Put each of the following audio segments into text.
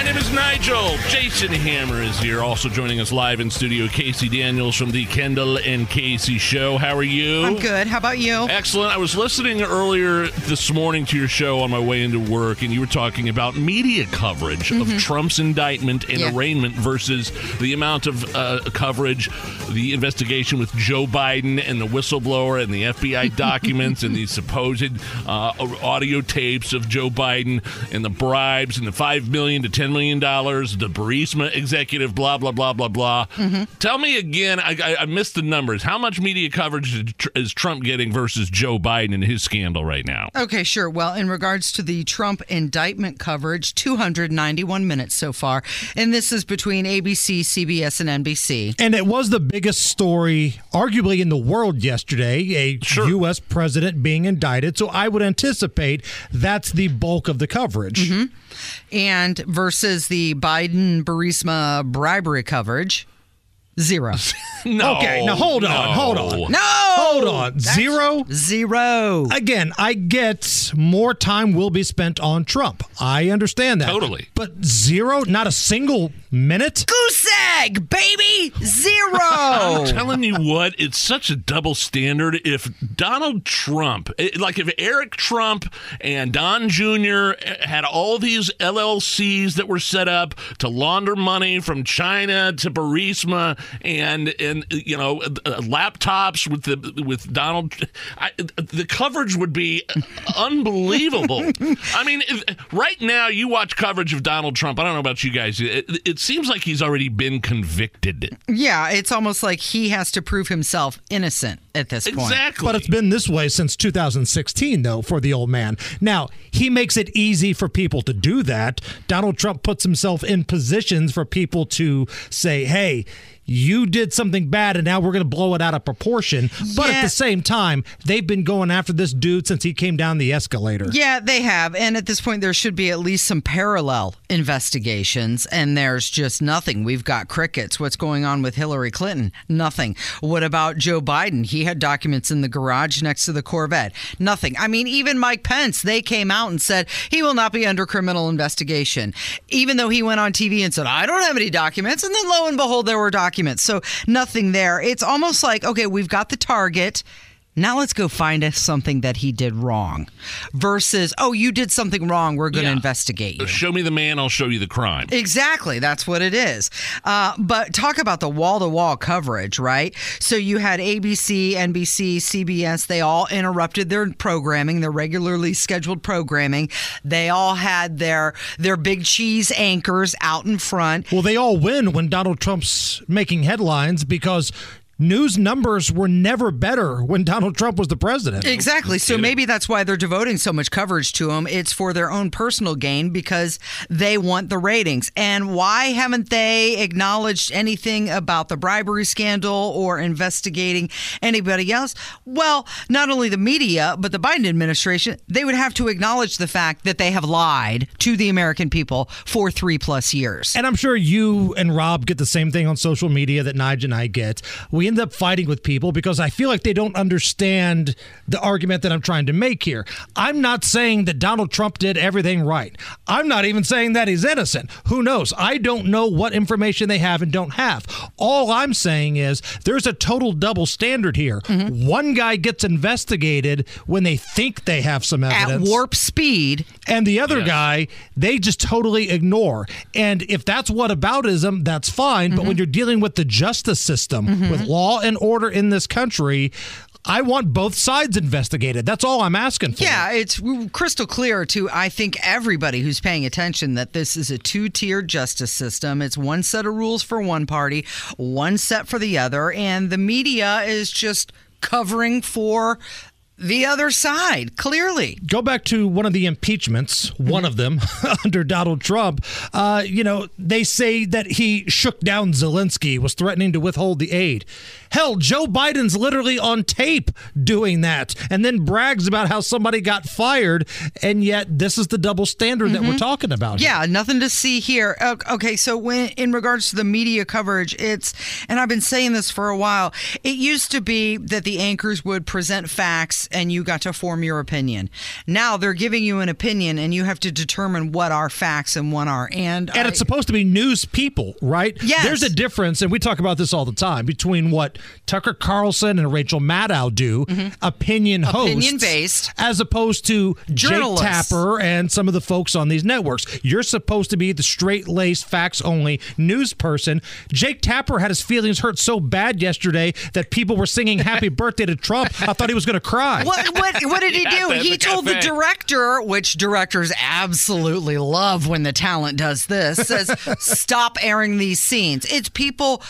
My name is Nigel. Jason Hammer is here. Also joining us live in studio, Casey Daniels from the Kendall and Casey Show. How are you? I'm good. How about you? Excellent. I was listening earlier this morning to your show on my way into work, and you were talking about media coverage of Trump's indictment and Yeah. arraignment versus the amount of uh, coverage, the investigation with Joe Biden and the whistleblower and the FBI documents and the supposed uh, audio tapes of Joe Biden and the bribes and the five million to ten million dollars, the Burisma executive, blah blah blah blah blah. Mm-hmm. Tell me again. I, I, I missed the numbers. How much media coverage is Trump getting versus Joe Biden and his scandal right now? Okay, sure. Well, in regards to the Trump indictment coverage, 291 minutes so far. And this is between ABC, CBS, and NBC. And it was the biggest story, arguably, in the world yesterday, a Sure. U.S. president being indicted. So I would anticipate that's the bulk of the coverage. Mm-hmm. And versus the Biden Burisma bribery coverage, zero. No. Okay, now hold on, no. hold on. No! Hold on. Zero? Zero. Again, I get more time will be spent on Trump. I understand that. Totally. But zero? Not a single minute? Goose egg, baby! Zero! I'm telling you what, it's such a double standard. If Donald Trump, eh, like if Eric Trump and Don Jr. had all these LLCs that were set up to launder money from China to Burisma and and you know uh, laptops with the with Donald, I, the coverage would be unbelievable. I mean, if, right now you watch coverage of Donald Trump. I don't know about you guys. It, it seems like he's already been convicted. yeah, it's almost like he has to prove himself innocent at this point. Exactly. But it's been this way since 2016, though, for the old man. Now, he makes it easy for people to do that. Donald Trump puts himself in positions for people to say, hey, you did something bad and now we're going to blow it out of proportion. But at the same time, they've been going after this dude since he came down the escalator. Yeah, they have. And at this point, there should be at least some parallel investigations, and there's just nothing. We've got crickets. What's going on with Hillary Clinton? Nothing. What about Joe Biden? He had documents in the garage next to the Corvette. Nothing. I mean, even Mike Pence, they came out and said he will not be under criminal investigation, even though he went on TV and said, I don't have any documents. And then lo and behold, there were documents. So nothing there. It's almost like, okay, we've got the target. Now let's go find us something that he did wrong versus, oh, you did something wrong. We're going to Yeah. investigate you. Show me the man, I'll show you the crime. Exactly. That's what it is. Uh, but talk about the wall to wall coverage, right? So you had ABC, NBC, CBS, they all interrupted their programming, their regularly scheduled programming. They all had their their big cheese anchors out in front. Well, they all win when Donald Trump's making headlines because news numbers were never better when Donald Trump was the president. Exactly. So maybe that's why they're devoting so much coverage to him. It's for their own personal gain because they want the ratings. And why haven't they acknowledged anything about the bribery scandal or investigating anybody else? Well, not only the media, but the Biden administration, they would have to acknowledge the fact that they have lied to the American people for three plus years. And I'm sure you and Rob get the same thing on social media that Nige and I get. We end up fighting with people because I feel like they don't understand the argument that I'm trying to make here. I'm not saying that Donald Trump did everything right. I'm not even saying that he's innocent. Who knows? I don't know what information they have and don't have. All I'm saying is there's a total double standard here. Mm-hmm. One guy gets investigated when they think they have some evidence At warp speed, and the other Yes. guy they just totally ignore and if that's what whataboutism that's fine but mm-hmm. when you're dealing with the justice system mm-hmm. with law and order in this country I want both sides investigated. That's all I'm asking for. Yeah, it's crystal clear to I think everybody who's paying attention that this is a two-tiered justice system. It's one set of rules for one party, one set for the other, and the media is just covering for the other side. Clearly. go back to one of the impeachments, one of them under Donald Trump. Uh, you know, they say that he shook down Zelensky, was threatening to withhold the aid. Hell, Joe Biden's literally on tape doing that and then brags about how somebody got fired. And yet, this is the double standard that we're mm-hmm. talking about. here. Yeah, nothing to see here. Okay, so when in regards to the media coverage, it's and I've been saying this for a while. It used to be that the anchors would present facts and you got to form your opinion. Now they're giving you an opinion and you have to determine what are facts and what are and And I- it's supposed to be news people, right? Yes. There's a difference, and we talk about this all the time, between what Tucker Carlson and Rachel Maddow do, opinion hosts, Mm-hmm. Opinion-based. as opposed to Journalists. Jake Tapper and some of the folks on these networks. You're supposed to be the straight-laced, facts-only news person. Jake Tapper had his feelings hurt so bad yesterday that people were singing "Happy Birthday" to Trump. I thought he was going to cry. What what what did he Yeah, do? that's He a told the director, which directors absolutely love when the talent does this, says stop airing these scenes. It's people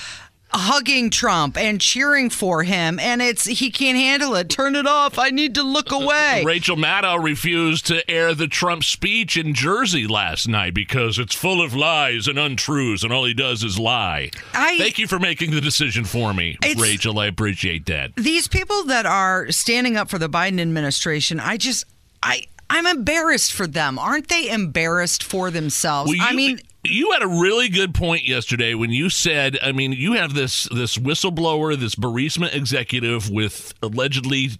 hugging Trump and cheering for him and it's he can't handle it. Turn it off. I need to look away. Rachel Maddow refused to air the Trump speech in Jersey last night because it's full of lies and untruths, and all he does is lie. I- Thank you for making the decision for me, Rachel. I appreciate that. These people that are standing up for the Biden administration, I just I I'm embarrassed for them. Aren't they embarrassed for themselves? Well, I mean, you had a really good point yesterday when you said, I mean, you have this this whistleblower, this Burisma executive with allegedly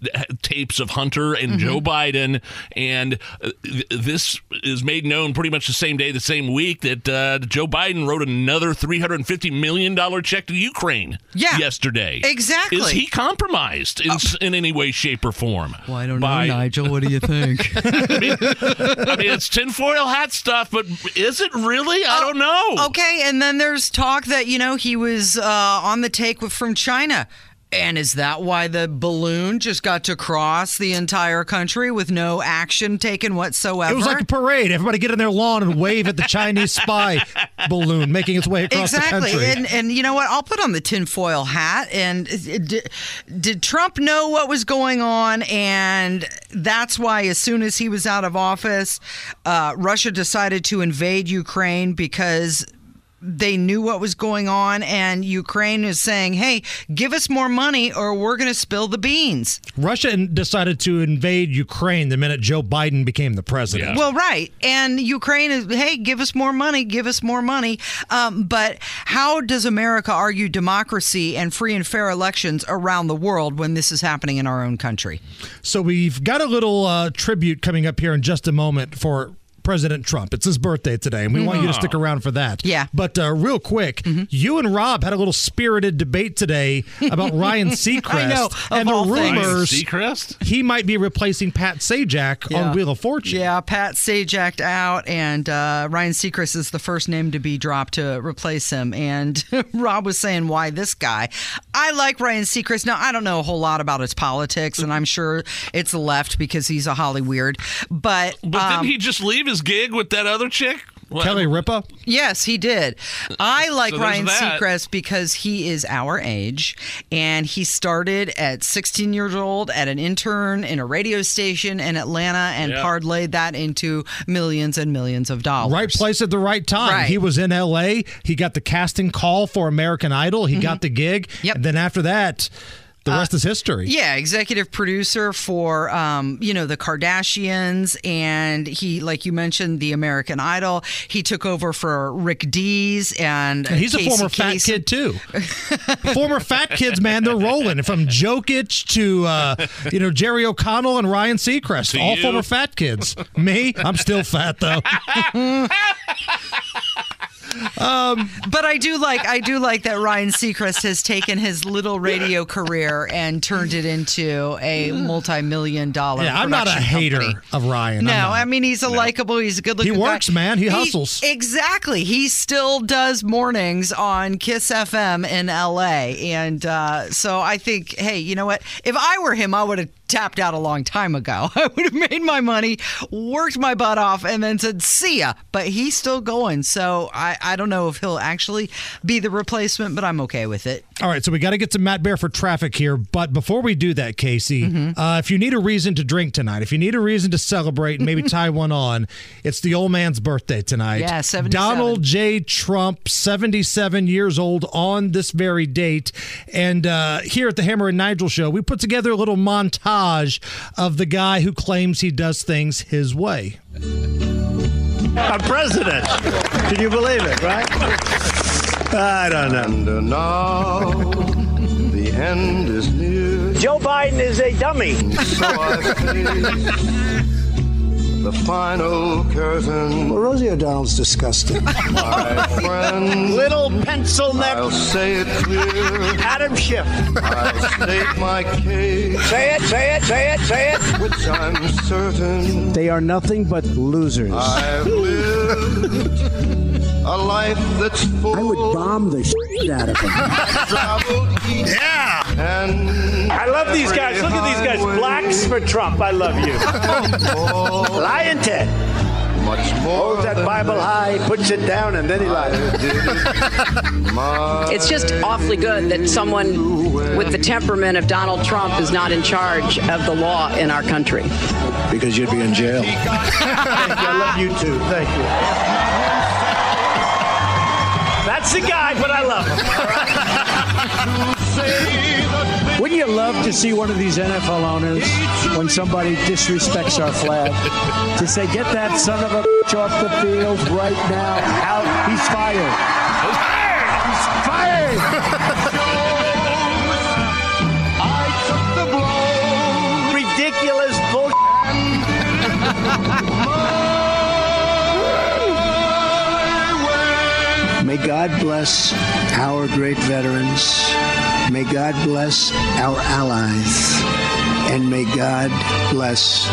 tapes of Hunter and Mm-hmm. Joe Biden, and uh, th- this is made known pretty much the same day, the same week that uh, Joe Biden wrote another three hundred and fifty million dollar check to Ukraine. Yeah, yesterday. exactly. Uh, Is he compromised in, s in any way, shape, or form? well, I don't by- know, Nigel. What do you think? I mean, it's tinfoil hat stuff, but is it really? I don't know. Okay, and then there's talk that you know he was uh, on the take with from China. And is that why the balloon just got to cross the entire country with no action taken whatsoever? It was like a parade. Everybody get in their lawn and wave at the Chinese spy balloon making its way across the exactly, country. and and you know what? I'll put on the tinfoil hat. And did, did Trump know what was going on? And that's why, as soon as he was out of office, uh, Russia decided to invade Ukraine because they knew what was going on, and Ukraine is saying, "Hey, give us more money, or we're going to spill the beans." Russia decided to invade Ukraine the minute Joe Biden became the president. Yeah. Well, right, and Ukraine is, "Hey, give us more money, give us more money." Um, but how does America argue democracy and free and fair elections around the world when this is happening in our own country? So we've got a little uh, tribute coming up here in just a moment for President Trump. It's his birthday today, and we want you to stick around for that. Yeah. But uh, real quick, you and Rob had a little spirited debate today about Ryan Seacrest I know, and the all things. rumors Seacrest? he might be replacing Pat Sajak Yeah. on Wheel of Fortune. Yeah, Pat Sajak out, and uh, Ryan Seacrest is the first name to be dropped to replace him. And Rob was saying, "Why this guy?" I like Ryan Seacrest. Now, I don't know a whole lot about his politics, and I'm sure it's left because he's a Holly weird. But, But um, didn't he just leave his gig with that other chick? What- Kelly Ripa. Yes, he did. I like So Ryan that. Seacrest because he is our age and he started at 16 years old at an intern in a radio station in Atlanta and Yeah. parlayed that into millions and millions of dollars. Right place at the right time. Right. He was in LA. He got the casting call for American Idol. He got the gig. Mm-hmm. Yep. And then after that, the rest is history. Yeah, executive producer for um, you know the Kardashians, and he, like you mentioned, the American Idol. He took over for Rick Dees, and And he's Casey a former fat kid too. former fat kids, man, they're rolling from Jokic to uh, you know Jerry O'Connell and Ryan Seacrest, To all you. former fat kids. Me, I'm still fat though. But I do like I do like that Ryan Seacrest has taken his little radio career and turned it into a multi-million dollar. Yeah, I'm not a hater company. of Ryan. No. I mean he's a likable. He's a good-looking. He works, guy. man. He hustles. exactly. He still does mornings on Kiss FM in L.A. And uh, so I think, hey, you know what? If I were him, I would have tapped out a long time ago. I would have made my money, worked my butt off, and then said, "See ya." But he's still going. So I, I don't know if he'll actually be the replacement, but I'm okay with it. All right, so we got to get to Matt Bear for traffic here. But before we do that, Casey, Mm-hmm. uh, if you need a reason to drink tonight, if you need a reason to celebrate and maybe tie one on, it's the old man's birthday tonight. Yeah, 77. Donald J. Trump, 77 years old on this very date. And uh, here at the Hammer and Nigel show, we put together a little montage of the guy who claims he does things his way. I'm president. Can you believe it, right? I don't know. And now the end is near. Joe Biden is a dummy. So I face the final curtain. Rosie O'Donnell's disgusting. My friend, Little pencil neck I'll say it clear. Adam Schiff. I'll state my case, Say it, say it, say it, say it. which I'm certain They are nothing but losers. I've lived. A life that's full. I would bomb the shit out of them. traveled Yeah. and I love these guys. Look at these guys. Blacks for Trump. I love you. Lyin' Ted. much more Holds that than Bible high, puts it down, and then he lies. It's just awfully good that someone with the temperament of Donald Trump is not in charge of the law in our country. because you'd be in jail. Thank you. I love you too. Thank you. That's the guy, but I love him. You love to see one of these NFL owners, when somebody disrespects our flag, to say, get that son of a bitch off the field right now, out, he's fired. He's fired! Ridiculous bullshit. May God bless our great veterans. May God bless our allies. And may God bless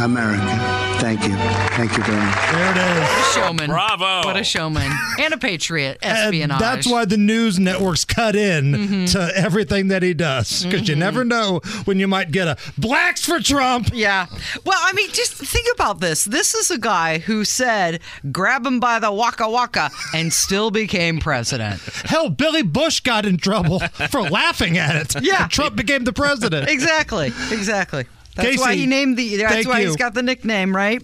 America. Thank you. Thank you very much. There it is. Showman. Bravo. What a showman. And a patriot. And that's why the news networks cut in Mm-hmm. to everything that he does because you never know when you might get a blacks for Trump. Yeah. Well, I mean, just think about this. This is a guy who said, grab him by the waka waka, and still became president. Hell, Billy Bush got in trouble for laughing at it. Yeah. And Trump became the president. Exactly. Exactly. That's Casey, why he named the. That's why you. he's got the nickname, right?